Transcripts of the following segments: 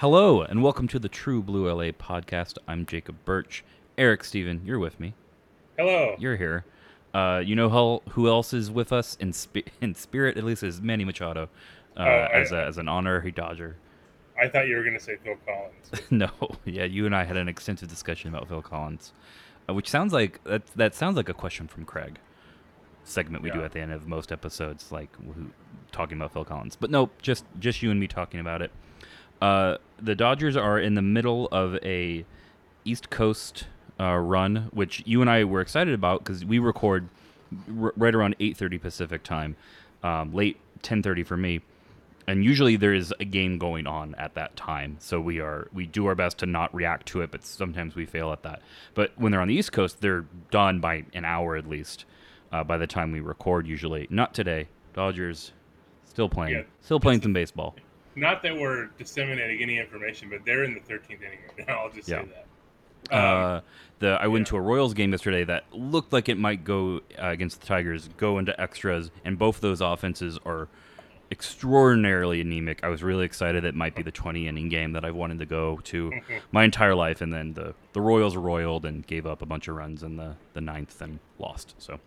Hello, and welcome to the True Blue LA podcast. I'm Jacob Burch. Eric Stephen, you're with me. Hello. You're here. Uh, you know how, who else is with us in spi- in spirit? At least is Manny Machado uh, Oh, I- as, a, as an honorary Dodger. I thought you were going to say Phil Collins. no, yeah, you and I had an extensive discussion about Phil Collins, uh, which sounds like that. That sounds like a question from Craig. Segment we do at the end of most episodes, like who, talking about Phil Collins. But nope, just just you and me talking about it. Uh, the Dodgers are in the middle of a East Coast uh, run, which you and I were excited about because we record r- right around 8:30 Pacific time, um, late 10:30 for me, and usually there is a game going on at that time. So we are we do our best to not react to it, but sometimes we fail at that. But when they're on the East Coast, they're done by an hour at least. Uh, by the time we record, usually not today. Dodgers still playing, Yeah. still playing some baseball. Not that we're disseminating any information, but they're in the 13th inning right now. I'll just Yeah. say that. Um, uh, the I went yeah. to a Royals game yesterday that looked like it might go uh, against the Tigers, go into extras, and both those offenses are extraordinarily anemic. I was really excited it might be the 20 inning game that I've wanted to go to my entire life, and then the the Royals roiled and gave up a bunch of runs in the the ninth and lost. So,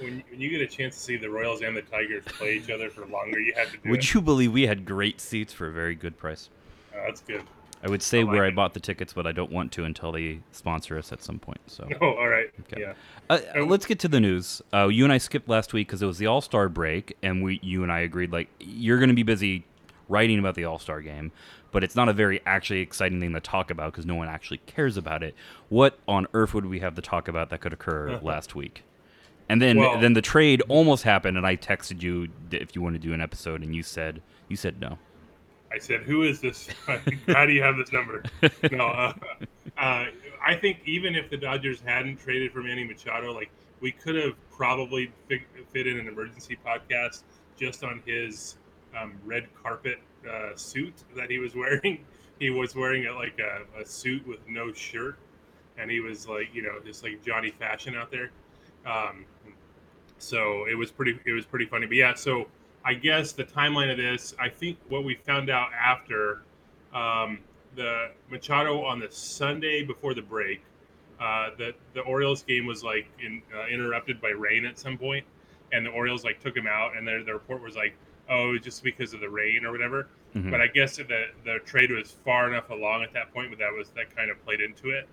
when, when you get a chance to see the Royals and the Tigers play each other for longer, you have to do would it. you believe we had great seats for a very good price? Uh, that's good. I would say I like where I it. bought the tickets, but I don't want to until they sponsor us at some point. So. Oh, all right. Okay. Yeah. Uh, let's get to the news. Uh, you and I skipped last week because it was the All Star break, and we, you and I agreed like you're going to be busy writing about the All Star game, but it's not a very actually exciting thing to talk about because no one actually cares about it. What on earth would we have to talk about that could occur last week? And then, Well- then the trade almost happened, and I texted you if you want to do an episode, and you said you said no. I said, "Who is this? How do you have this number?" No, uh, uh, I think even if the Dodgers hadn't traded for Manny Machado, like we could have probably fit, fit in an emergency podcast just on his um, red carpet uh, suit that he was wearing. He was wearing a, like a, a suit with no shirt, and he was like, you know, just like Johnny Fashion out there. Um, so it was pretty, it was pretty funny. But yeah, so I guess the timeline of this, I think what we found out after um, the Machado on the Sunday before the break, uh, that the Orioles game was like in, uh, interrupted by rain at some point, and the Orioles like took him out, and the, the report was like, oh, just because of the rain or whatever. Mhm. But I guess the the trade was far enough along at that point, but that was that kind of played into it.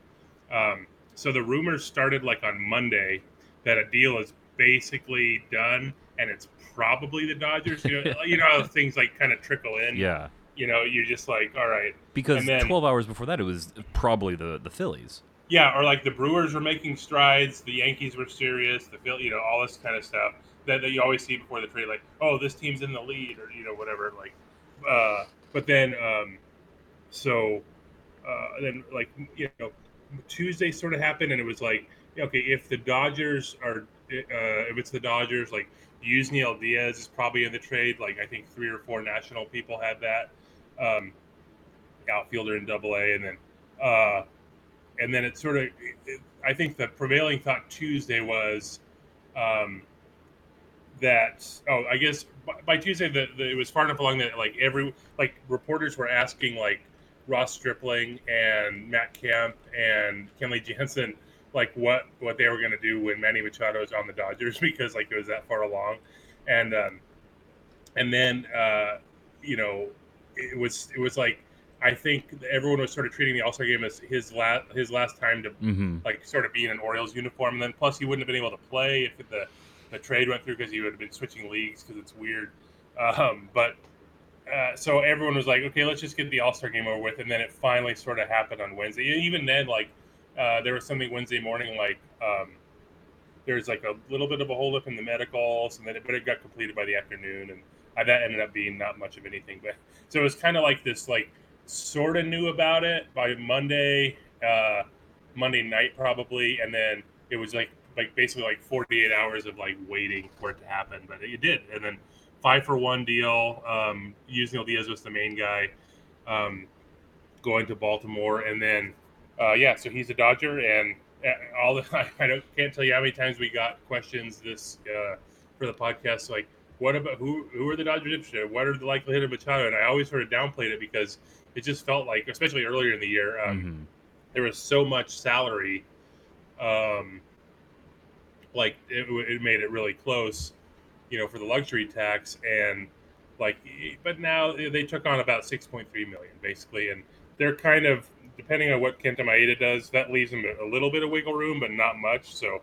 Um, so the rumors started like on Monday that a deal is basically done, and it's probably the Dodgers. You know, you know how things like kind of trickle in. Yeah, You know, you're just like, all right, because then- 12 hours before that, it was probably the the Phillies. yeah, or like the Brewers were making strides, the Yankees were serious, the Phil, you know, all this kind of stuff that, that you always see before the trade, like, oh, this team's in the lead, or you know, whatever. Like, uh, but then, um, so uh, then like you know, Tuesday sort of happened, and it was like, okay, if the Dodgers are, uh, if it's the Dodgers, like Yusniel Diaz is probably in the trade. Like I think three or four national people had that. Um, outfielder in Double A, and then. Uh, and then it sort of i think the prevailing thought tuesday was um, that oh i guess by, by tuesday the, the, it was far enough along that like every like reporters were asking like ross stripling and matt kemp and kenley jansen like what what they were going to do when manny machado is on the dodgers because like it was that far along and um and then uh you know it was it was like I think everyone was sort of treating the All Star game as his last his last time to Mm-hmm. like sort of be in an Orioles uniform, and then plus he wouldn't have been able to play if the the trade went through because he would have been switching leagues because it's weird. Um, but uh, so everyone was like, okay, let's just get the All Star game over with, and then it finally sort of happened on Wednesday. Even then, like uh, there was something Wednesday morning, like um, there's like a little bit of a holdup in the medicals, and then it, but it got completed by the afternoon, and uh, that ended up being not much of anything. But so it was kind of like this, like sort of knew about it by Monday, uh, Monday night probably, and then it was like like basically like 48 hours of like waiting for it to happen, but it did. And then five for one deal. Um, Yusniel Diaz was the main guy um, going to Baltimore, and then uh, yeah, so he's a Dodger, and uh, all the I don't can't tell you how many times we got questions this uh, for the podcast like. What about who? Who are the Dodgers interested? What are the likelihood of Machado? And I always sort of downplayed it because it just felt like, especially earlier in the year, um, Mm-hmm. there was so much salary um like it, it made it really close you know for the luxury tax and like but now they took on about 6.3 million basically and they're kind of depending on what Kenta Maeda does that leaves them a little bit of wiggle room but not much so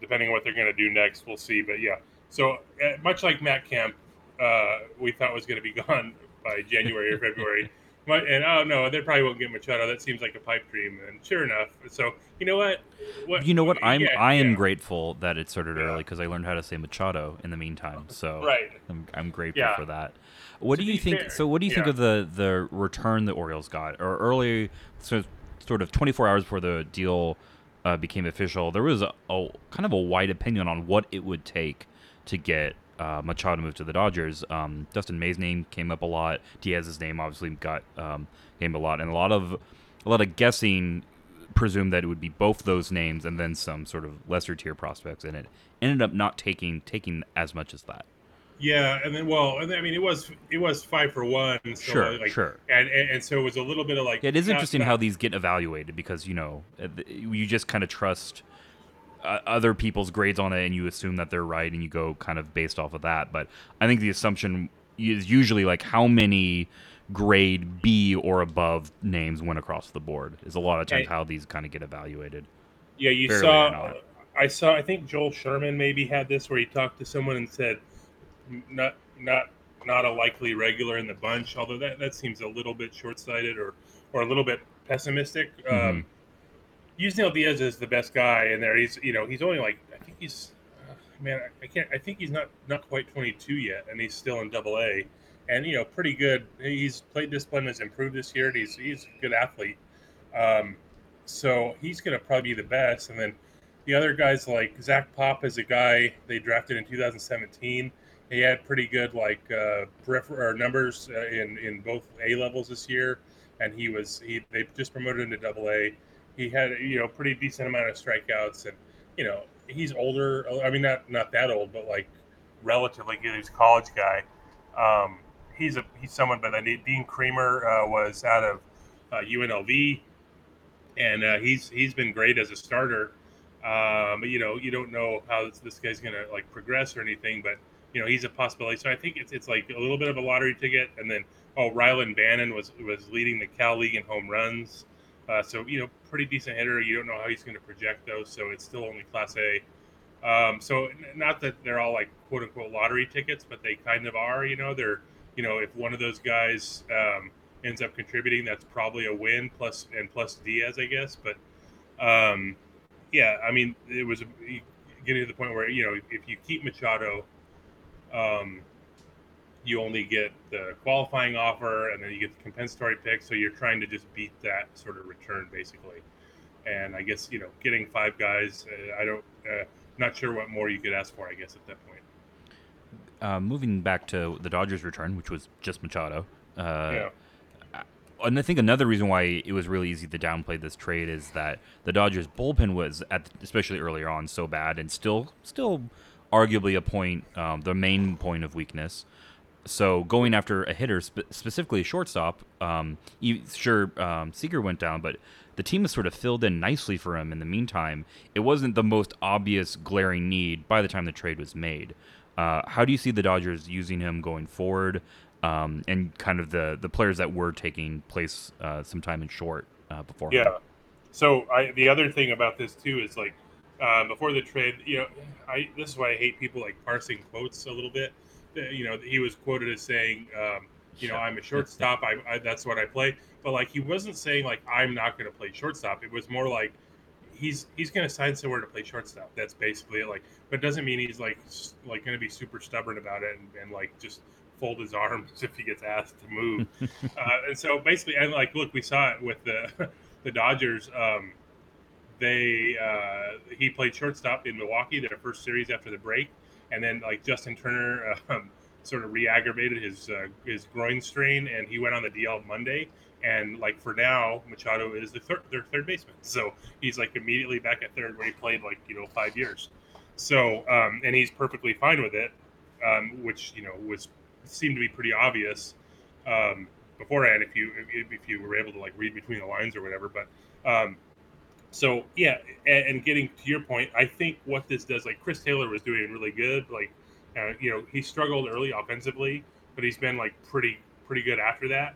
depending on what they're going to do next we'll see but yeah so uh, much like Matt Kemp uh, we thought was going to be gone by January or February but, and oh no, they probably won't get Machado. That seems like a pipe dream. And sure enough, so you know what? What You know what? I'm yeah, I am yeah. grateful that it started Yeah. early because I learned how to say Machado in the meantime. So Right. I'm, I'm grateful Yeah. for that. What do you think? fair, so what do you think of the the return the Orioles got, or early, so sort of 24 hours before the deal uh, became official? There was a, a kind of a wide opinion on what it would take to get. Uh, Machado moved to the Dodgers. Um, Dustin May's name came up a lot. Diaz's name obviously got um, came a lot, and a lot of a lot of guessing presumed that it would be both those names and then some sort of lesser tier prospects, and it ended up not taking taking as much as that. Yeah, and then well, and then, I mean, it was it was five for one. So Sure, like, sure. And, and and so it was a little bit of like it is not- interesting not- how these get evaluated because you know uh, you just kind of trust uh, other people's grades on it, and you assume that they're right, and you go kind of based off of that. But I think the assumption is usually like how many grade B or above names went across the board is a lot of times how these kind of get evaluated. Yeah, you saw. I saw. I think Joel Sherman maybe had this where he talked to someone and said, "Not, not, not a likely regular in the bunch." Although that that seems a little bit short sighted or or a little bit pessimistic. Mhm. Um, Yusniel Diaz is the best guy in there. He's you know he's only like I think he's uh, man I can't I think he's not not quite 22 yet and he's still in Double A and you know pretty good. He's plate discipline has improved this year. And he's he's a good athlete. Um, so he's going to probably be the best. And then the other guys like Zach Pop is a guy they drafted in 2017. He had pretty good like uh, numbers uh, in in both A levels this year, and he was he they just promoted him to Double A. He had you know pretty decent amount of strikeouts, and you know he's older. I mean not not that old, but like relatively good. He's a college guy. Um, he's a he's someone, but I need Dean Kremer uh, was out of uh, UNLV, and uh, he's he's been great as a starter. Um, you know, you don't know how this, this guy's gonna like progress or anything, but you know, he's a possibility. So I think it's it's like a little bit of a lottery ticket. And then oh, Rylan Bannon was was leading the Cal League in home runs. Uh, so you know, pretty decent hitter. You don't know how he's going to project those, so it's still only Class A. Um, so not that they're all like quote unquote lottery tickets, but they kind of are. You know, they're you know if one of those guys um, ends up contributing, that's probably a win plus and plus Diaz, I guess. But um, yeah, I mean, it was getting to the point where you know if you keep Machado, um, you only get the qualifying offer, and then you get the compensatory pick. So you're trying to just beat that sort of return, basically. And I guess you know, getting five guys, uh, I don't, uh, not sure what more you could ask for. I guess at that point. Uh, moving back to the Dodgers' return, which was just Machado. Uh, yeah. and I think another reason why it was really easy to downplay this trade is that the Dodgers bullpen was at especially earlier on so bad and still still arguably a point um, the main point of weakness. So going after a hitter, spe- specifically a shortstop, um, you, sure um, Seager went down, but the team has sort of filled in nicely for him. In the meantime, it wasn't the most obvious glaring need by the time the trade was made. Uh, how do you see the Dodgers using him going forward, um, and kind of the the players that were taking place uh, sometime in short uh, before? Yeah. So I, the other thing about this too is like uh, before the trade, you know, I this is why I hate people like parsing quotes a little bit. Uh, You know, he was quoted as saying, um, "You know, I'm a shortstop. I, I that's what I play." But like, he wasn't saying like I'm not going to play shortstop. It was more like he's he's going to sign somewhere to play shortstop. That's basically it. Like, but it doesn't mean he's like like going to be super stubborn about it and, and like just fold his arms if he gets asked to move. uh, and so basically, and like, look, we saw it with the the Dodgers. Um, they uh, he played shortstop in Milwaukee, their first series after the break, and then like Justin Turner um, sort of re-aggravated his uh, his groin strain, and he went on the DL Monday. And like for now, Machado is the their third baseman, so he's like immediately back at third where he played like you know five years. So um, and he's perfectly fine with it, um, which you know was seemed to be pretty obvious um, beforehand if you if, you were able to like read between the lines or whatever. But um, so yeah, and, and, getting to your point, I think what this does, like Chris Taylor was doing really good. Like, uh, you know, he struggled early offensively, but he's been like pretty pretty good after that,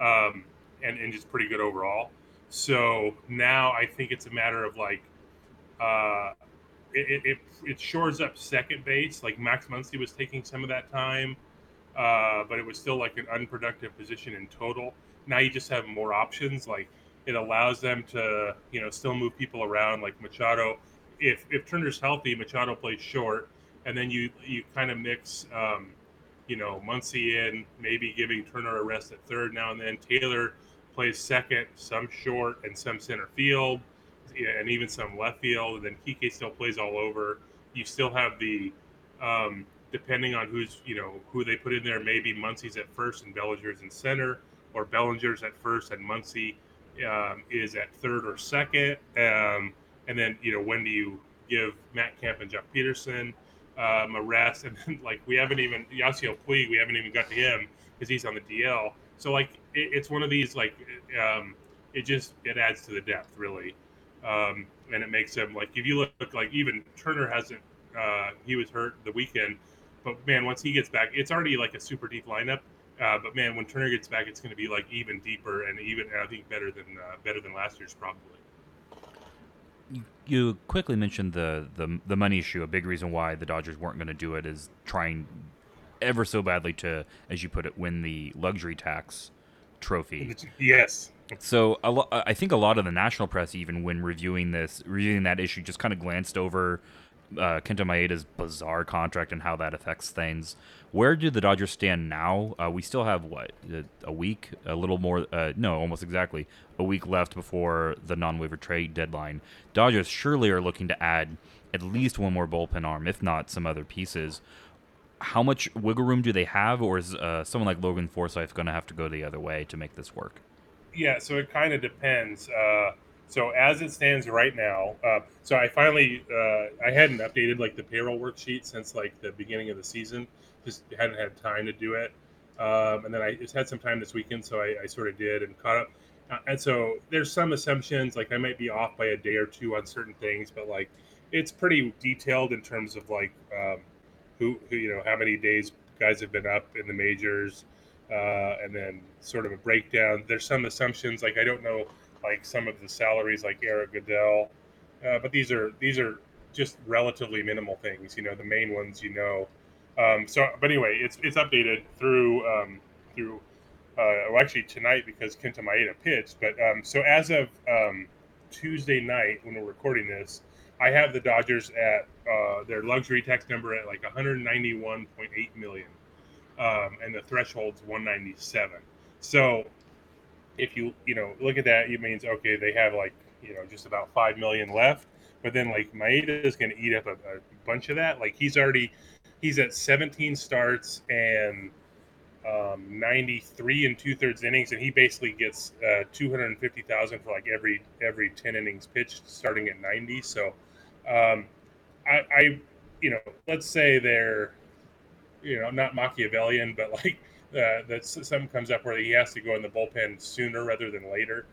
um, and and just pretty good overall. So now I think it's a matter of like, uh, it, it, it shores up second base. Like Max Muncy was taking some of that time, uh, but it was still like an unproductive position in total. Now you just have more options. Like it allows them to, you know, still move people around. Like Machado, if if Turner's healthy, Machado plays short, and then you you kind of mix, um, you know, Muncy in, maybe giving Turner a rest at third now and then. Taylor plays second, some short, and some center field, and even some left field. And then Kike still plays all over. You still have the, um, depending on who's you know who they put in there, maybe Muncy's at first and Bellinger's in center, or Bellinger's at first and Muncy um, is at third or second. Um, and then, you know, when do you give Matt Kemp and Joc Pederson um, a rest? And then, like, we haven't even, Yasiel Puig, we haven't even got to him because he's on the DL. So, like, it, it's one of these, like, um, it just, it adds to the depth, really. Um, and it makes him, like, if you look, like, even Turner hasn't, uh, he was hurt the weekend. But man, once he gets back, it's already like a super deep lineup. Uh, but man, when Turner gets back, it's going to be like even deeper and even I think better than uh, better than last year's probably. You, you quickly mentioned the, the the money issue. A big reason why the Dodgers weren't going to do it is trying ever so badly to, as you put it, win the luxury tax trophy. Yes. So lo- I think a lot of the national press, even when reviewing this, reviewing that issue, just kind of glanced over uh, Kenta Maeda's bizarre contract and how that affects things. Where do the Dodgers stand now? Uh, we still have what a week, a little more. Uh, no, almost exactly a week left before the non-waiver trade deadline. Dodgers surely are looking to add at least one more bullpen arm, if not some other pieces. How much wiggle room do they have, or is uh, someone like Logan Forsythe going to have to go the other way to make this work? Yeah, so it kind of depends. So as it stands right now, uh, so I finally uh, I hadn't updated like the payroll worksheet since like the beginning of the season. Just hadn't had time to do it, um, and then I just had some time this weekend, so I, I sort of did and caught up. Uh, and so there's some assumptions like I might be off by a day or two on certain things, but like it's pretty detailed in terms of like um, who, who you know how many days guys have been up in the majors, uh, and then sort of a breakdown. There's some assumptions like I don't know like some of the salaries like Erik Goeddel. Uh, but these are these are just relatively minimal things. You know, the main ones you know. Um, so, but anyway, it's it's updated through um, through uh, well, actually tonight because Kenta Maeda pitched. But um, so as of um, Tuesday night when we're recording this, I have the Dodgers at uh, their luxury tax number at like 191.8 million, um, and the threshold's 197. So if you you know look at that, it means okay they have like you know just about five million left, but then like Maeda is going to eat up a, a, bunch of that. Like he's already he's at 17 starts and um, 93 and two thirds innings, and he basically gets uh, 250,000 for like every every 10 innings pitched, starting at 90. So um, I, I you know let's say they're you know not Machiavellian, but like uh, that some comes up where he has to go in the bullpen sooner rather than later.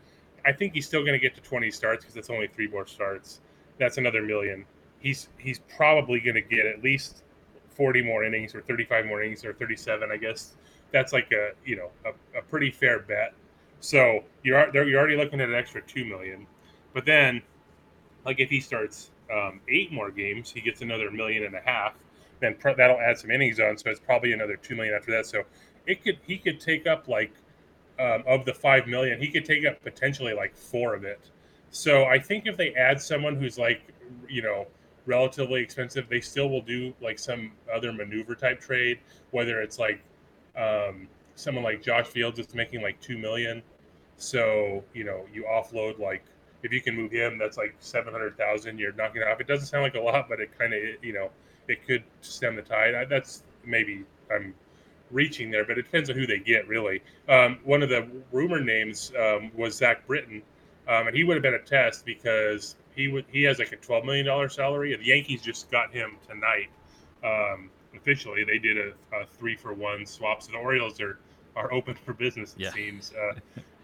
I think he's still going to get to 20 starts because it's only three more starts. That's another million. He's he's probably going to get at least 40 more innings or 35 more innings or 37, I guess. That's like a you know a, a pretty fair bet. So you're you're already looking at an extra two million, but then like if he starts um, eight more games, he gets another million and a half. Then that'll add some innings on, so it's probably another two million after that. So it could he could take up like um, of the five million, he could take up potentially like four of it. So I think if they add someone who's like you know relatively expensive, they still will do like some other maneuver type trade, whether it's like um, someone like Josh Fields is making like two million. So you know you offload like if you can move him, that's like seven hundred thousand. You're knocking it off. It doesn't sound like a lot, but it kind of you know it could stem the tide. I, that's maybe I'm reaching there, but it depends on who they get, really. Um, one of the rumor names um, was Zach Britton, um, and he would have been a test because he would he has like a twelve million dollar salary, and the Yankees just got him tonight. Um, officially, they did a, a, three for one swap, so the Orioles are are open for business. It yeah. seems.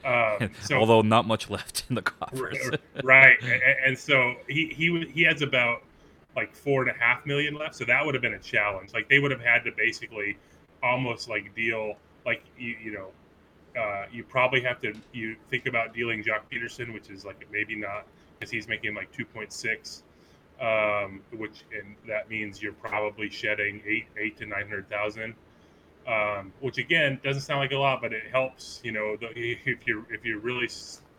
Uh, um, so, Although not much left in the coffers. right, and, and so he he he has about like four and a half million left, so that would have been a challenge. Like they would have had to basically almost like deal like you you know uh, you probably have to you think about dealing Joc Pederson, which is like maybe not because he's making like 2.6, um, which and that means you're probably shedding eight eight to nine hundred thousand, um, which again doesn't sound like a lot, but it helps. You know, the, if you if you really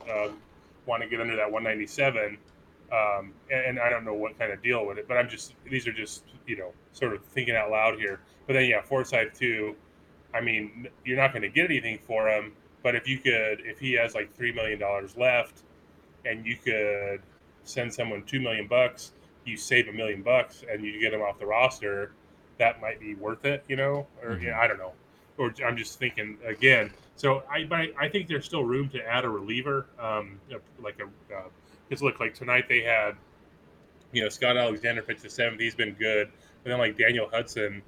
uh, want to get under that 197. Um, and, and, I don't know what kind of deal with it, but I'm just these are just you know sort of thinking out loud here. But then yeah, Forsythe too. I mean, you're not going to get anything for him, but if you could, if he has like three million dollars left, and you could send someone two million bucks, you save a million bucks, and you get him off the roster, that might be worth it, you know? Or mm-hmm. yeah, I don't know. Or I'm just thinking again. So I, but I, I think there's still room to add a reliever, um, like a. Uh, because look, like tonight they had, you know, Scott Alexander pitched the seventh. He's been good, but then like Daniel Hudson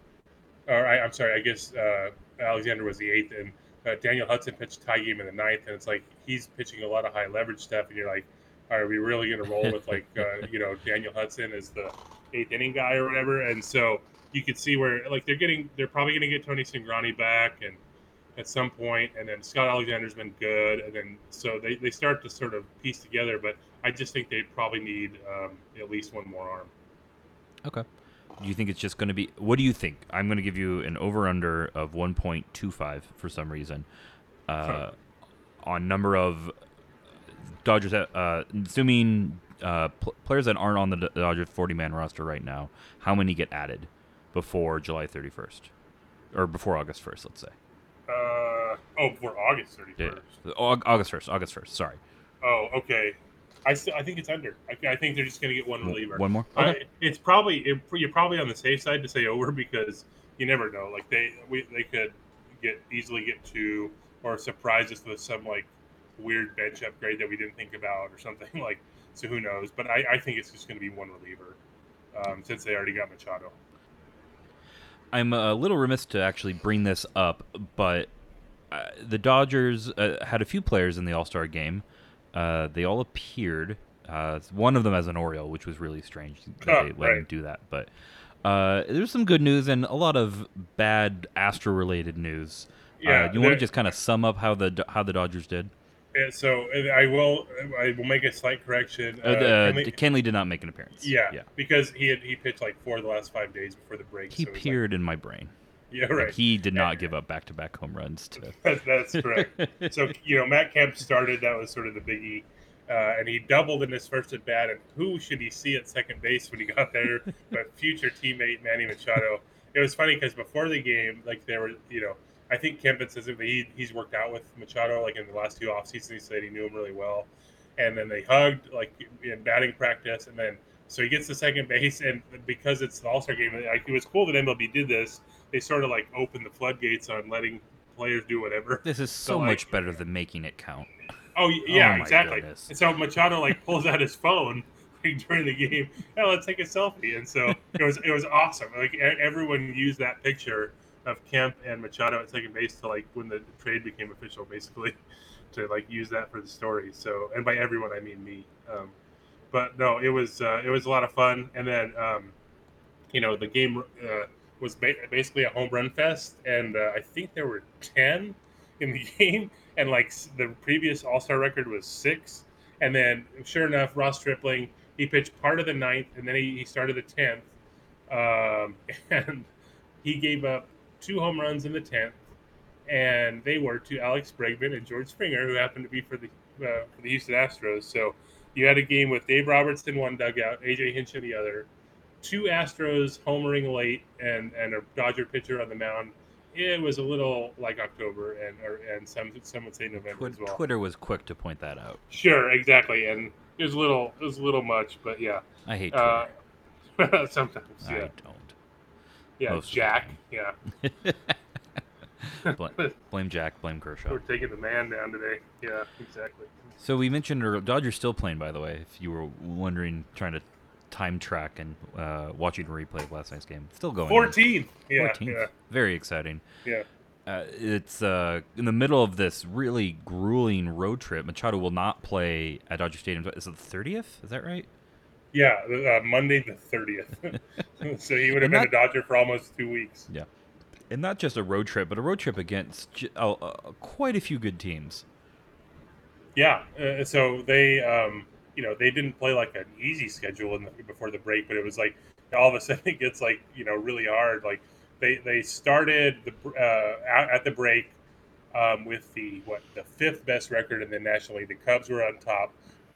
or I, am sorry, I guess uh, Alexander was the eighth, and uh, Daniel Hudson pitched tie game in the ninth, and it's like he's pitching a lot of high leverage stuff, and you're like, are we really going to roll with like uh, you know Daniel Hudson as the eighth inning guy or whatever? And so you could see where like they're getting, they're probably going to get Tony Cingrani back, and at some point, and then Scott Alexander's been good, and then so they, they start to sort of piece together. But I just think they probably need um, at least one more arm. Okay. Do you think it's just going to be? What do you think? I'm going to give you an over under of 1.25 for some reason, uh, on number of Dodgers. Uh, assuming uh, pl- players that aren't on the Dodgers 40 man roster right now, how many get added before July 31st or before August 1st? Let's say. Uh, oh, before August 31st. Yeah. August 1st. August 1st. Sorry. Oh, okay. I still, I think it's under. I, I think they're just going to get one reliever. One more. Okay. I, it's probably it, you're probably on the safe side to say over because you never know. Like they we, they could get easily get two or surprise us with some like weird bench upgrade that we didn't think about or something like. So who knows? But I, I think it's just going to be one reliever um, since they already got Machado. I'm a little remiss to actually bring this up, but uh, the Dodgers uh, had a few players in the All Star game. Uh, they all appeared. Uh, one of them as an Oriole, which was really strange that oh, they let right. him do that. But uh, there's some good news and a lot of bad Astro related news. Uh, yeah, you want to just kind of sum up how the how the Dodgers did? So I will I will make a slight correction. Uh, uh, Kenley, Kenley, did not make an appearance. Yeah, yeah, because he had he pitched like four of the last five days before the break. He so appeared like, in my brain. Yeah, right. He did not give up back-to-back home runs. To that's correct. so you know, Matt Kemp started. That was sort of the biggie, uh, and he doubled in his first at bat. And who should he see at second base when he got there? but future teammate Manny Machado. It was funny because before the game, like there were, you know, I think Kemp says that he, he's worked out with Machado like in the last two off seasons. He said he knew him really well, and then they hugged like in batting practice, and then so he gets to second base, and because it's the All Star game, like, it was cool that MLB did this they sort of like open the floodgates on letting players do whatever. This is so, so much like, better than making it count. Oh yeah, oh, exactly. Goodness. And so Machado like pulls out his phone like, during the game. Hey, let's take a selfie. And so it was it was awesome. Like everyone used that picture of Kemp and Machado at second base to like when the trade became official, basically, to like use that for the story. So and by everyone I mean me. Um, but no, it was uh, it was a lot of fun. And then um, you know the game. Uh, was ba- basically a home run fest, and uh, I think there were ten in the game, and like the previous All Star record was six. And then, sure enough, Ross Stripling he pitched part of the ninth, and then he, he started the tenth, um, and he gave up two home runs in the tenth, and they were to Alex Bregman and George Springer, who happened to be for the uh, for the Houston Astros. So you had a game with Dave Roberts in one dugout, AJ Hinch in the other two Astros homering late and and a Dodger pitcher on the mound. It was a little like October and or, and some some would say November Twitter, as well. Twitter was quick to point that out. Sure, exactly, and it was a little it was a little much, but yeah. I hate Uh, Twitter. sometimes, I yeah, don't. yeah. most Jack, yeah. Bla- blame Jack. Blame Kershaw. We're taking the man down today. Yeah, exactly. So we mentioned Dodgers still playing, by the way. If you were wondering, trying to time track and uh, watching a replay of last night's game, still going. Fourteen. Yeah, 14th. yeah, Very exciting. yeah. Uh, it's uh, in the middle of this really grueling road trip. Machado will not play at Dodger Stadium. Is it the thirtieth? Is that right? Yeah, uh, Monday the thirtieth. so he would have And been a Dodger for almost two weeks. Yeah. And not just a road trip, but a road trip against uh, uh, quite a few good teams. Yeah. Uh, so they, um, you know, they didn't play like an easy schedule the, before the break, but it was like all of a sudden it gets like you know really hard. Like they they started the uh, at at the break um, with the what the fifth best record in the National League. The Cubs were on top,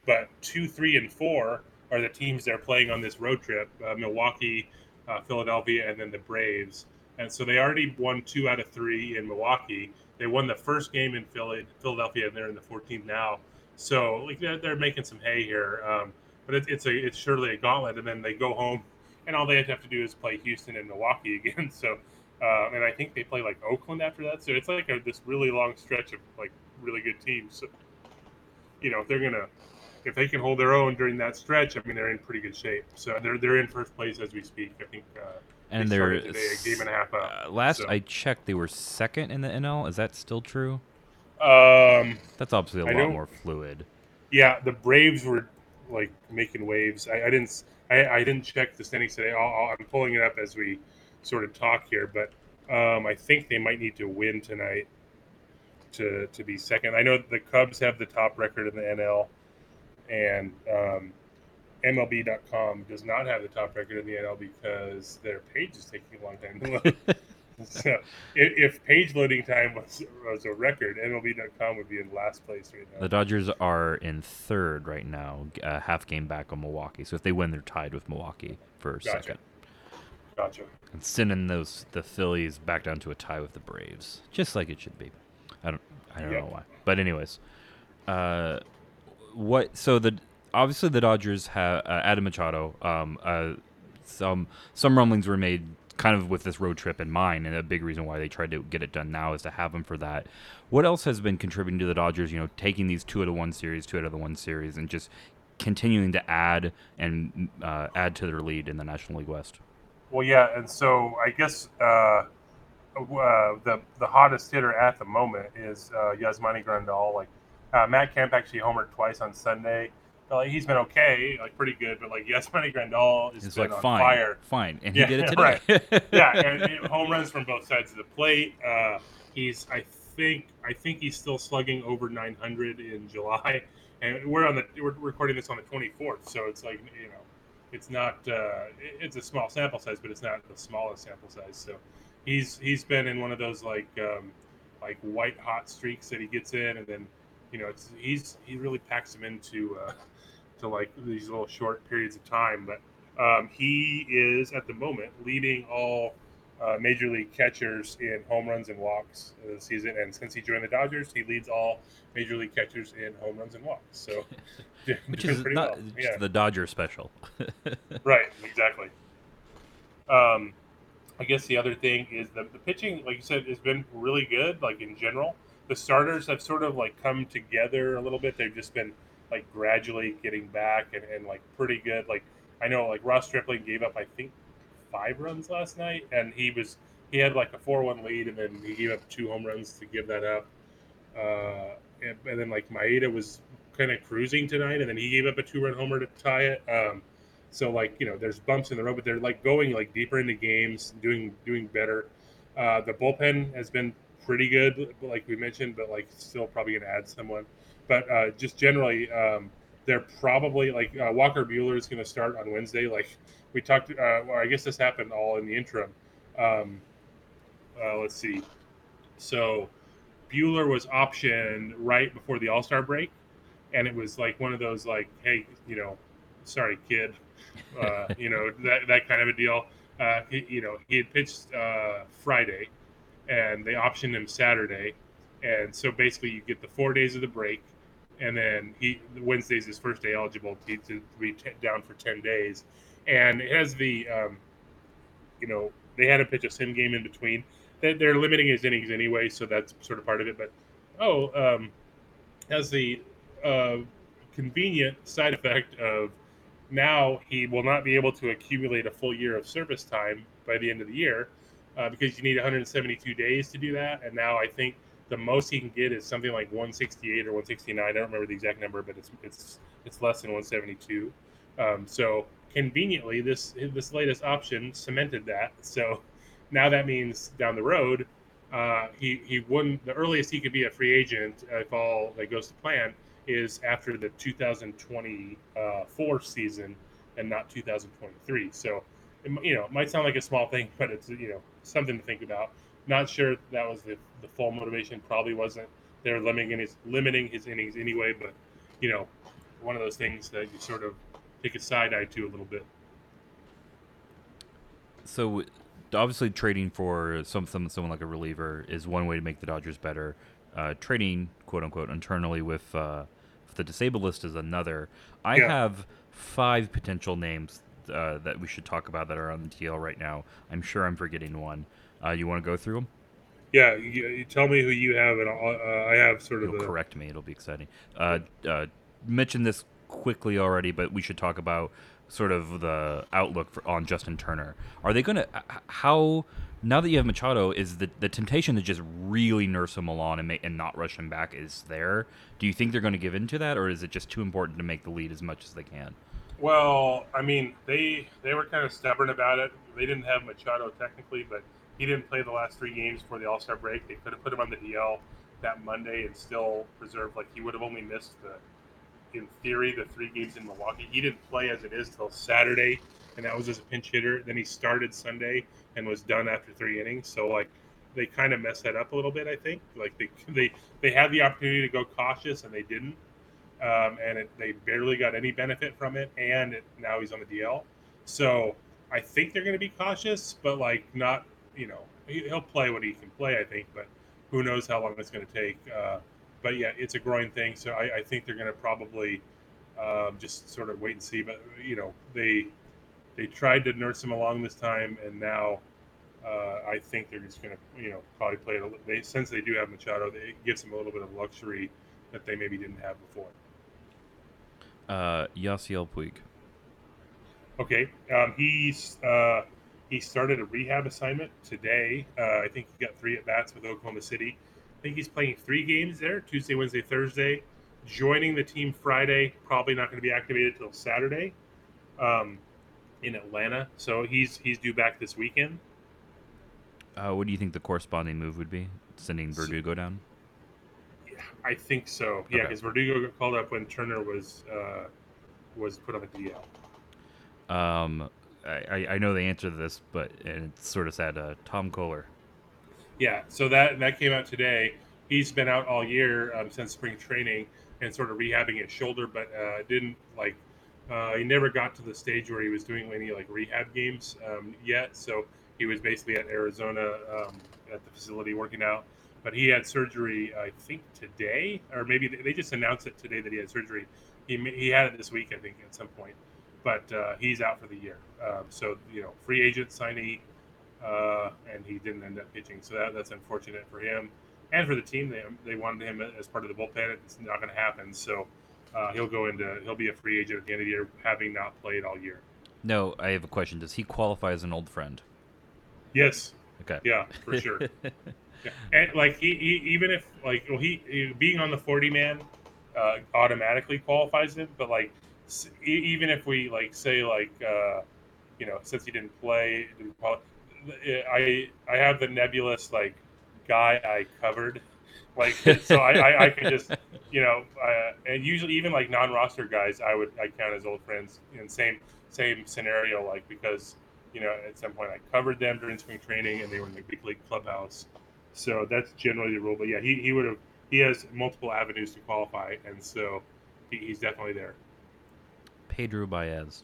but two, three, and four are the teams they're playing on this road trip: uh, Milwaukee, uh, Philadelphia, and then the Braves. And so they already won two out of three in Milwaukee. They won the first game in Philly, Philadelphia, and they're in the 14th now. So like they're, they're making some hay here. Um, but it, it's a it's surely a gauntlet, and then they go home, and all they have to do is play Houston and Milwaukee again. So, uh, and I think they play like Oakland after that. So it's like a, this really long stretch of like really good teams. So, you know, if they're gonna if they can hold their own during that stretch, I mean, they're in pretty good shape. So they're they're in first place as we speak. I think. Uh, And they they're today a game and a half up. uh, last so. I checked, they were second in the NL. Is that still true? Um, That's obviously a I lot more fluid. yeah, the Braves were like making waves. I, I didn't I didn't check the standings today. I'll, I'll, I'm pulling it up as we sort of talk here, but um, I think they might need to win tonight to to be second. I know the Cubs have the top record in the NL, and um, MLB.com does not have the top record in the NL because their page is taking a long time to load. so if, if page loading time was, was a record, MLB.com would be in last place right now. The Dodgers are in third right now, a half game back on Milwaukee. So if they win, they're tied with Milwaukee for Gotcha. second. Gotcha. And sending those the Phillies back down to a tie with the Braves, just like it should be. I don't I don't Yep. know why, but anyways, uh, what? So the obviously the Dodgers have uh, Adam Machado. Um, uh, some some rumblings were made kind of with this road trip in mind, and a big reason why they tried to get it done now is to have him for that. What else has been contributing to the Dodgers? You know, taking these two out of one series, two out of the one series, and just continuing to add and uh, add to their lead in the National League West. Well, yeah, and so I guess uh, uh, the the hottest hitter at the moment is uh, Yasmani Grandal. Like uh, Matt Kemp actually homered twice on Sunday. Like, he's been okay, like pretty good, but like Yasmani Grandal has It's been like on fine, fire. fine, and Yeah, he did it today. right. yeah, and, and home runs from both sides of the plate. Uh, he's, I think, I think he's still slugging over 900 in July, and we're on the we're recording this on the 24th, so it's like you know, it's not uh, it's a small sample size, but it's not the smallest sample size. So he's he's been in one of those like um, like white hot streaks that he gets in, and then you know it's he's he really packs them into uh, to like these little short periods of time, but. Um, he is at the moment leading all uh, major league catchers in home runs and walks this season, and since he joined the Dodgers, he leads all major league catchers in home runs and walks. So, Which is pretty not well. just Yeah, the Dodger special. right, exactly. Um, I guess the other thing is the, the pitching, like you said, has been really good. Like in general, the starters have sort of like come together a little bit. They've just been like gradually getting back and, and like pretty good. Like I know like Ross Stripling gave up I think five runs last night, and he was he had like a four one lead, and then he gave up two home runs to give that up. Uh, and, and then like Maeda was kind of cruising tonight, and then he gave up a two run homer to tie it. Um, so like you know, there's bumps in the road, but they're like going like deeper into games, doing doing better. Uh, the bullpen has been pretty good, like we mentioned, but like still probably gonna add someone. But uh, just generally, um, they're probably like uh, Walker Buehler is gonna start on Wednesday. Like we talked, uh, well, I guess this happened all in the interim. Um, uh, let's see. So Bueller was optioned right before the All Star break, and it was like one of those like, hey, you know, sorry, kid, uh, you know that that kind of a deal. Uh, he, you know, he had pitched uh, Friday, and they optioned him Saturday, and so basically you get the four days of the break, and then he Wednesday's his first day eligible to, to be t- down for ten days, and it has the, um, you know, they had to pitch a sim game in between. They're, they're limiting his innings anyway, so that's sort of part of it. But oh, um, has the uh, convenient side effect of now he will not be able to accumulate a full year of service time by the end of the year uh, because you need 172 days to do that. And now I think the most he can get is something like 168 or 169. I don't remember the exact number, but it's it's it's less than 172. Um, so conveniently, this this latest option cemented that. So now that means down the road, uh, he he wouldn't. The earliest he could be a free agent if all that goes to plan is after the 2024 season and not 2023. So you know, it might sound like a small thing, but it's you know something to think about. Not sure that was the, the full motivation. Probably wasn't. They're limiting his limiting his innings anyway, but you know, one of those things that you sort of take a side eye to a little bit. So, obviously, trading for some, some someone like a reliever is one way to make the Dodgers better. Uh, trading, quote unquote, internally with, uh, with the disabled list is another. I yeah. have five potential names uh, that we should talk about that are on the DL right now. I'm sure I'm forgetting one. Uh, you want to go through them? Yeah, you, you, tell me who you have, and uh, I have sort of. You'll correct me. It'll be exciting. Uh, uh, mentioned this quickly already, but we should talk about sort of the outlook for, on Justin Turner. Are they going to how now that you have Machado is the the temptation to just really nurse him along and make, and not rush him back is there? Do you think they're going to give into that, or is it just too important to make the lead as much as they can? Well, I mean, they they were kind of stubborn about it. They didn't have Machado technically, but he didn't play the last three games for the All Star break. They could have put him on the DL that Monday and still preserved like he would have only missed the, in theory, the three games in Milwaukee. He didn't play as it is till Saturday, and that was as a pinch hitter. Then he started Sunday and was done after three innings. So like they kind of messed that up a little bit. I think like they they they had the opportunity to go cautious and they didn't um, and it, they barely got any benefit from it. And it, now he's on the DL, so I think they're going to be cautious, but like not, you know, he'll play what he can play, I think, but who knows how long it's going to take. Uh, but yeah, it's a growing thing, so I, I think they're going to probably um, just sort of wait and see. But you know, they they tried to nurse him along this time, and now uh, I think they're just going to you know probably play it. A, they since they do have Machado, it gives them a little bit of luxury that they maybe didn't have before uh, Yasiel Puig. Okay, um, he's uh, he started a rehab assignment today. Uh, I think he got three at bats with Oklahoma City. I think he's playing three games there: Tuesday, Wednesday, Thursday. Joining the team Friday. Probably not going to be activated till Saturday um, in Atlanta. So he's he's due back this weekend. Uh, what do you think the corresponding move would be? Sending Verdugo down. I think so. Yeah, because okay. Verdugo got called up when Turner was uh, was put on the DL. Um, I, I know the answer to this, but and it's sort of sad. Uh, Tom Koehler. Yeah, so that that came out today. He's been out all year um, since spring training and sort of rehabbing his shoulder, but uh, didn't like. Uh, he never got to the stage where he was doing any like rehab games um, yet. So he was basically at Arizona um, at the facility working out but he had surgery, I think today, or maybe they just announced it today that he had surgery. He, he had it this week, I think, at some point, but uh, he's out for the year. Um, so you know, free agent signee, uh, and he didn't end up pitching. So that, that's unfortunate for him and for the team. They they wanted him as part of the bullpen. It's not going to happen. So uh, he'll go into he'll be a free agent at the end of the year, having not played all year. No, I have a question. Does he qualify as an old friend? Yes. Okay. Yeah, for sure. Yeah. And like he, he, even if like well he, he being on the 40 man uh, automatically qualifies him, but like even if we like say like uh, you know since he didn't play, didn't I I have the nebulous like guy I covered, like so I, I, I can just you know uh, and usually even like non roster guys I would I count as old friends in same same scenario like because you know at some point I covered them during spring training and they were in the big league clubhouse so that's generally the rule. But yeah, he, he would have he has multiple avenues to qualify, and so he, he's definitely there. Pedro Baez.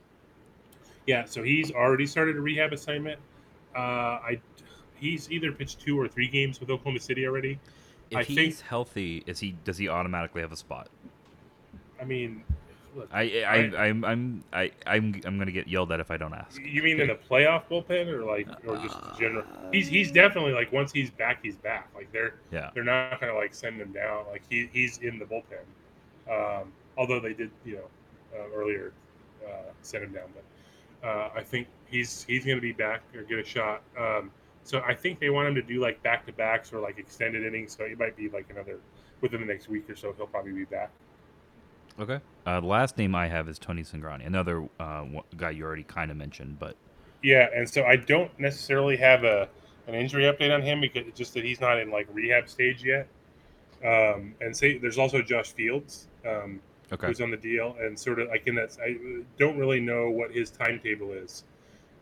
Yeah, so he's already started a rehab assignment. Uh, I he's either pitched two or three games with Oklahoma City already. If I he's think, healthy, is he does he automatically have a spot? I mean, look, I, I, I- I'm, I'm, I, I'm, I'm gonna get yelled at if I don't ask. you mean in the playoff bullpen or like, or just general? He's he's definitely like once he's back, he's back. Like they're Yeah. they're not gonna like send him down. Like he he's in the bullpen. Um, although they did, you know, uh, earlier uh, send him down, but uh, I think he's he's gonna be back or get a shot. Um, so I think they want him to do like back to backs or like extended innings. So it might be like another within the next week or so. He'll probably be back. Okay. Uh, the last name I have is Tony Cingrani, another uh, guy you already kind of mentioned, but Yeah, and so I don't necessarily have a an injury update on him because it's just that he's not in like rehab stage yet. Um, and say there's also Josh Fields, um, okay. who's on the DL, and sort of like in that I don't really know what his timetable is.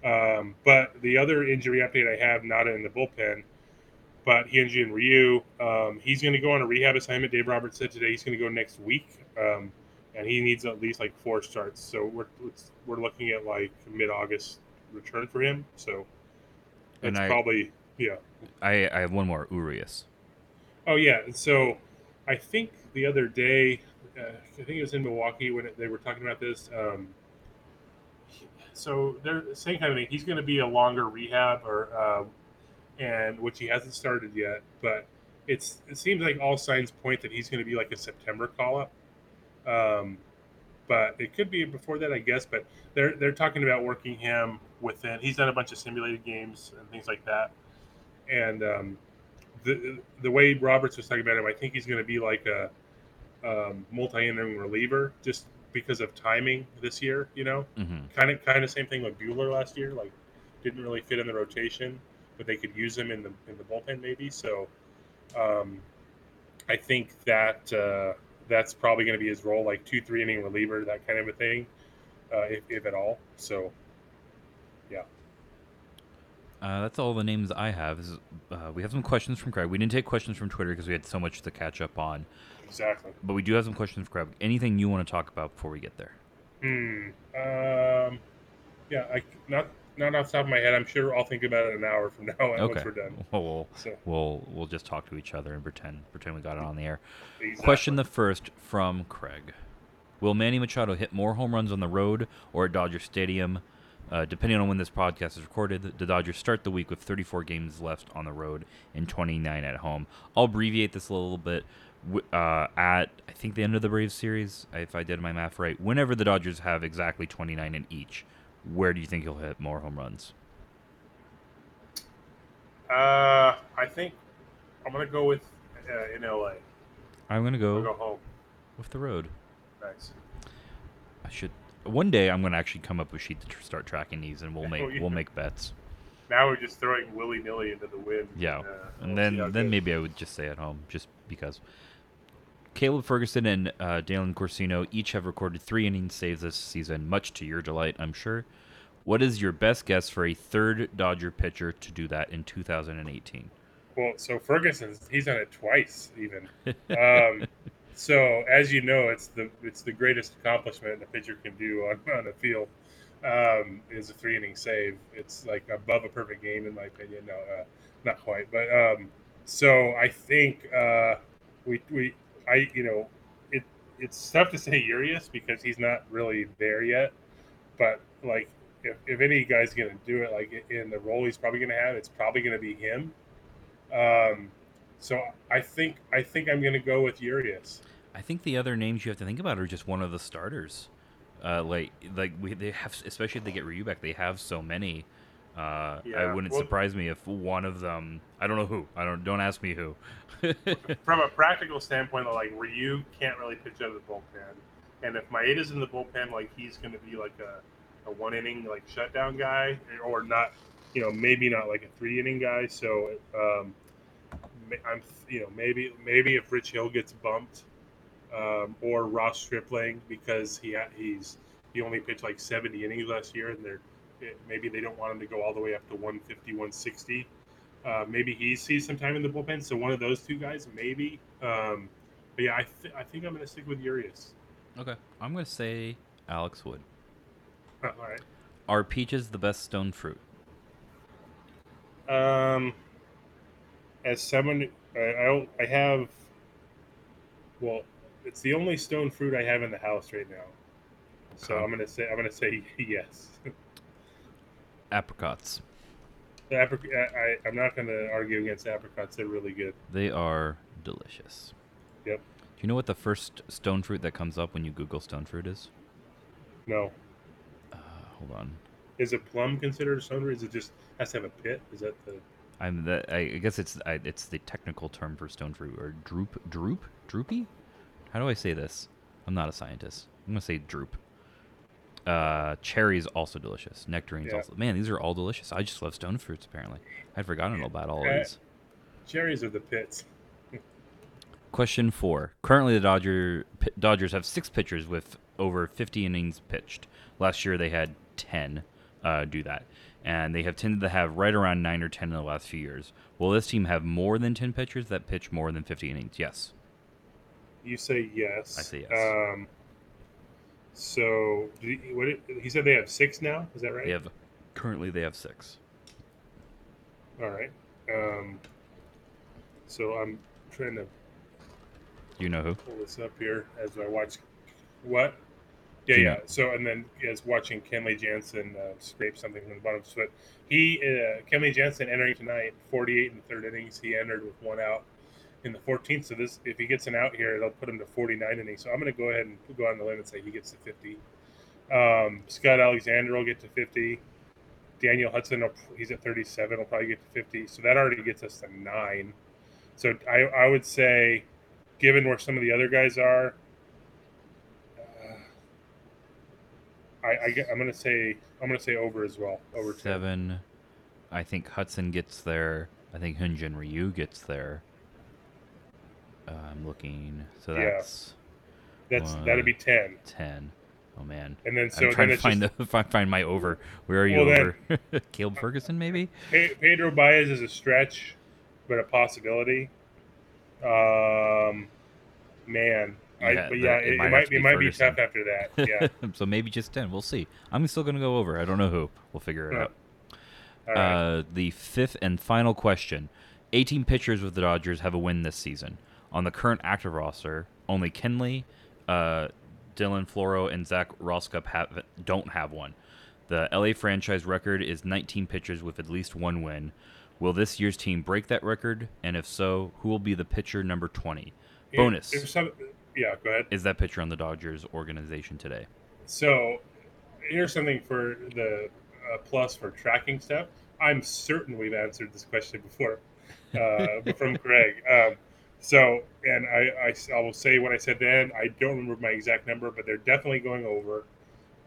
Um, but the other injury update I have, not in the bullpen, but Hyunjin and Ryu, um, he's going to go on a rehab assignment. Dave Roberts said today he's going to go next week, um, and he needs at least like four starts. So we're we're looking at like mid August return for him. So it's I- probably yeah. I, I have one more, Urias. Oh yeah, and so I think the other day, uh, I think it was in Milwaukee when it, they were talking about this. Um, so they're saying kind of thing. He's going to be a longer rehab, or uh, and which he hasn't started yet, but it's it seems like all signs point that he's going to be like a September call up. Um, but it could be before that, I guess. But they're they're talking about working him within. He's done a bunch of simulated games and things like that, and um, the the way Roberts was talking about him, I think he's going to be like a um, multi-inning reliever just because of timing this year. You know, kind of kind of same thing with Buehler last year. Like, didn't really fit in the rotation, but they could use him in the in the bullpen maybe. So, um, I think that uh, that's probably going to be his role, like two three inning reliever, that kind of a thing, uh, if, if at all. So, yeah. Uh, that's all the names I have. Is, uh, we have some questions from Craig. We didn't take questions from Twitter because we had so much to catch up on. exactly. But we do have some questions from Craig. Anything you want to talk about before we get there? Hmm. Um. Yeah. I not not off the top of my head. I'm sure I'll think about it an hour from now Okay. once we're done. Well, we'll, So we'll we'll just talk to each other and pretend pretend we got it on the air. exactly. Question the first from Craig: Will Manny Machado hit more home runs on the road or at Dodger Stadium? Uh, depending on when this podcast is recorded, the Dodgers start the week with 34 games left on the road and 29 at home. I'll abbreviate this a little bit. Uh, at I think the end of the Braves series, if I did my math right, whenever the Dodgers have exactly 29 in each, where do you think he'll hit more home runs? Uh, I think I'm gonna go with uh, in LA. I'm gonna go go home. with the road. Nice. I should one day. I'm gonna actually come up with sheet to tr- start tracking these, and we'll make Oh, yeah. we'll make bets. Now we're just throwing willy nilly into the wind. Yeah, Uh, and then then maybe I would just stay at home just because. Caleb Ferguson and uh, Daniel Corcino each have recorded three inning saves this season, much to your delight, I'm sure. What is your best guess for a third Dodger pitcher to do that in 2018? Well, so Ferguson's he's done it twice even. Um, so as you know, it's the it's the greatest accomplishment a pitcher can do on, on a field um, is a three inning save. It's like above a perfect game in my opinion. No, uh, not quite, but um, so I think uh, we we I you know it it's tough to say Urias because he's not really there yet, but like. If, if any guy's going to do it, like in the role he's probably going to have, it's probably going to be him. Um, so I think I think I'm going to go with Urias. I think the other names you have to think about are just one of the starters. Uh, like like we they have, especially if they get Ryu back, they have so many. Uh, Yeah, I wouldn't well- surprise me if one of them. I don't know who. I don't. Don't ask me who. From a practical standpoint, like Ryu can't really pitch out of the bullpen, and if Maeda's in the bullpen, like he's going to be like a, a one inning like shutdown guy, or not, you know, maybe not like a three inning guy. So um, I'm you know maybe maybe if Rich Hill gets bumped, um, or Ross Stripling because he he's he only pitched like 70 innings last year, and they're it, maybe they don't want him to go all the way up to 150, 160. Uh, maybe he sees some time in the bullpen. So one of those two guys, maybe. Um, but yeah, I, th- I think I'm going to stick with Urias. okay, I'm gonna say Alex Wood. all right. Are peaches the best stone fruit? Um, as someone, I, I, I have, well, it's the only stone fruit I have in the house right now. So Okay. I'm gonna say I'm gonna say yes. Apricots. The apric- I, I, I'm not gonna argue against apricots. They're really good. They are delicious. Yep. Do you know what the first stone fruit that comes up when you Google stone fruit is? No, Uh, hold on. is a plum considered a stone fruit? Is it just has to have a pit? Is that the I'm the. I I guess it's I, it's the technical term for stone fruit or droop droop droopy. How do I say this? I'm not a scientist. I'm gonna say droop. Uh, cherries also delicious. Nectarines Yeah. also. Man, these are all delicious. I just love stone fruits. Apparently, I'd forgotten about all of Uh, these. cherries are the pits? Question four. Currently, the Dodger Dodgers have six pitchers with over 50 innings pitched. Last year, they had 10 uh, do that, and they have tended to have right around nine or 10 in the last few years. Will this team have more than 10 pitchers that pitch more than 50 innings? Yes. You say yes. I say yes. Um, so did he, what did, he said they have six now. Is that right? They have currently they have six. All right. Um, so I'm trying to You know who? pull this up here as I watch. What? Yeah, yeah. know- So and then as watching Kenley Jansen uh, scrape something from the bottom of his foot. He uh, Kenley Jansen entering tonight, 48 in the third innings. He entered with one out in the 14th. So this, if he gets an out here, they'll put him to 49 innings. So I'm going to go ahead and go on the limb and say he gets to 50. Um, Scott Alexander will get to 50. Daniel Hudson, will, he's at 37. Will probably get to 50. So that already gets us to nine. So I, I would say, given where some of the other guys are, uh, I, I I'm gonna say I'm gonna say over as well. Over 10. Seven. I think Hudson gets there. I think Hyunjin Ryu gets there. Uh, I'm looking. So Yeah. that's That's One. that'd be ten. ten. Oh man. And then so I'm trying then to find just, the find, my over. Where are you Well, then- over? Caleb Ferguson, maybe. Pedro Baez is a stretch, but a possibility. Um, man, I, Yeah, but yeah, it it, might it have might to it be might be tough after that. Yeah. so maybe just ten. We'll see. I'm still gonna go over. I don't know who. We'll figure it out. Right. Uh, the fifth and final question: 18 pitchers with the Dodgers have a win this season. On the current active roster, only Kenley, uh, Dylan Floro, and Zac Rosscup have don't have one. The LA franchise record is 19 pitchers with at least one win. Will this year's team break that record? And if so, who will be the pitcher number 20? Here- Bonus. some- yeah, go ahead. Is that pitcher on the Dodgers organization today? So here's something for the uh, plus for tracking stuff. I'm certain we've answered this question before uh, from Greg. Um, so, and I, I, I will say what I said then. I don't remember my exact number, but they're definitely going over.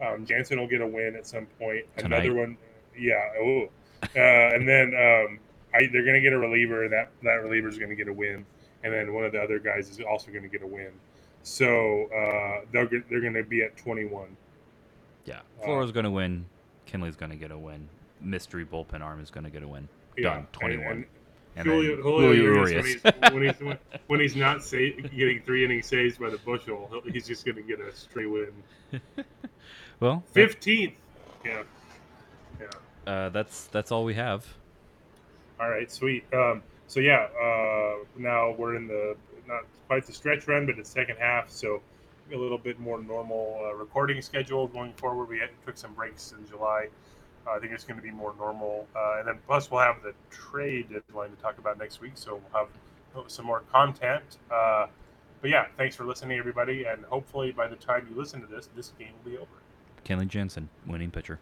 Um, Jansen will get a win at some point. Another one, yeah. Oh, uh, and then um, I, they're going to get a reliever, and that that reliever is going to get a win. And then one of the other guys is also going to get a win. So uh, they'll get, they're going to be at 21. Yeah. Uh, Floro's going to win. Kenley's going to get a win. Mystery bullpen arm is going to get a win. Yeah, Done. 21. And, And Julio, then Julio Julio Urias, Urias. when, he's, when, he's, when, he's not sa- getting three inning saves by the bushel, he's just going to get a straight win. Well, Fifteenth. Yeah. Yeah. uh, that's that's all we have. All right. Sweet. Um, so yeah. Uh, now we're in the not quite the stretch run, but the second half. So a little bit more normal uh, recording schedule going forward. We had, took some breaks in July. I think it's going to be more normal, uh, and then plus we'll have the trade deadline to talk about next week. So we'll have some more content. Uh, but yeah, thanks for listening, everybody, and hopefully by the time you listen to this, this game will be over. Kenley Jansen, winning pitcher.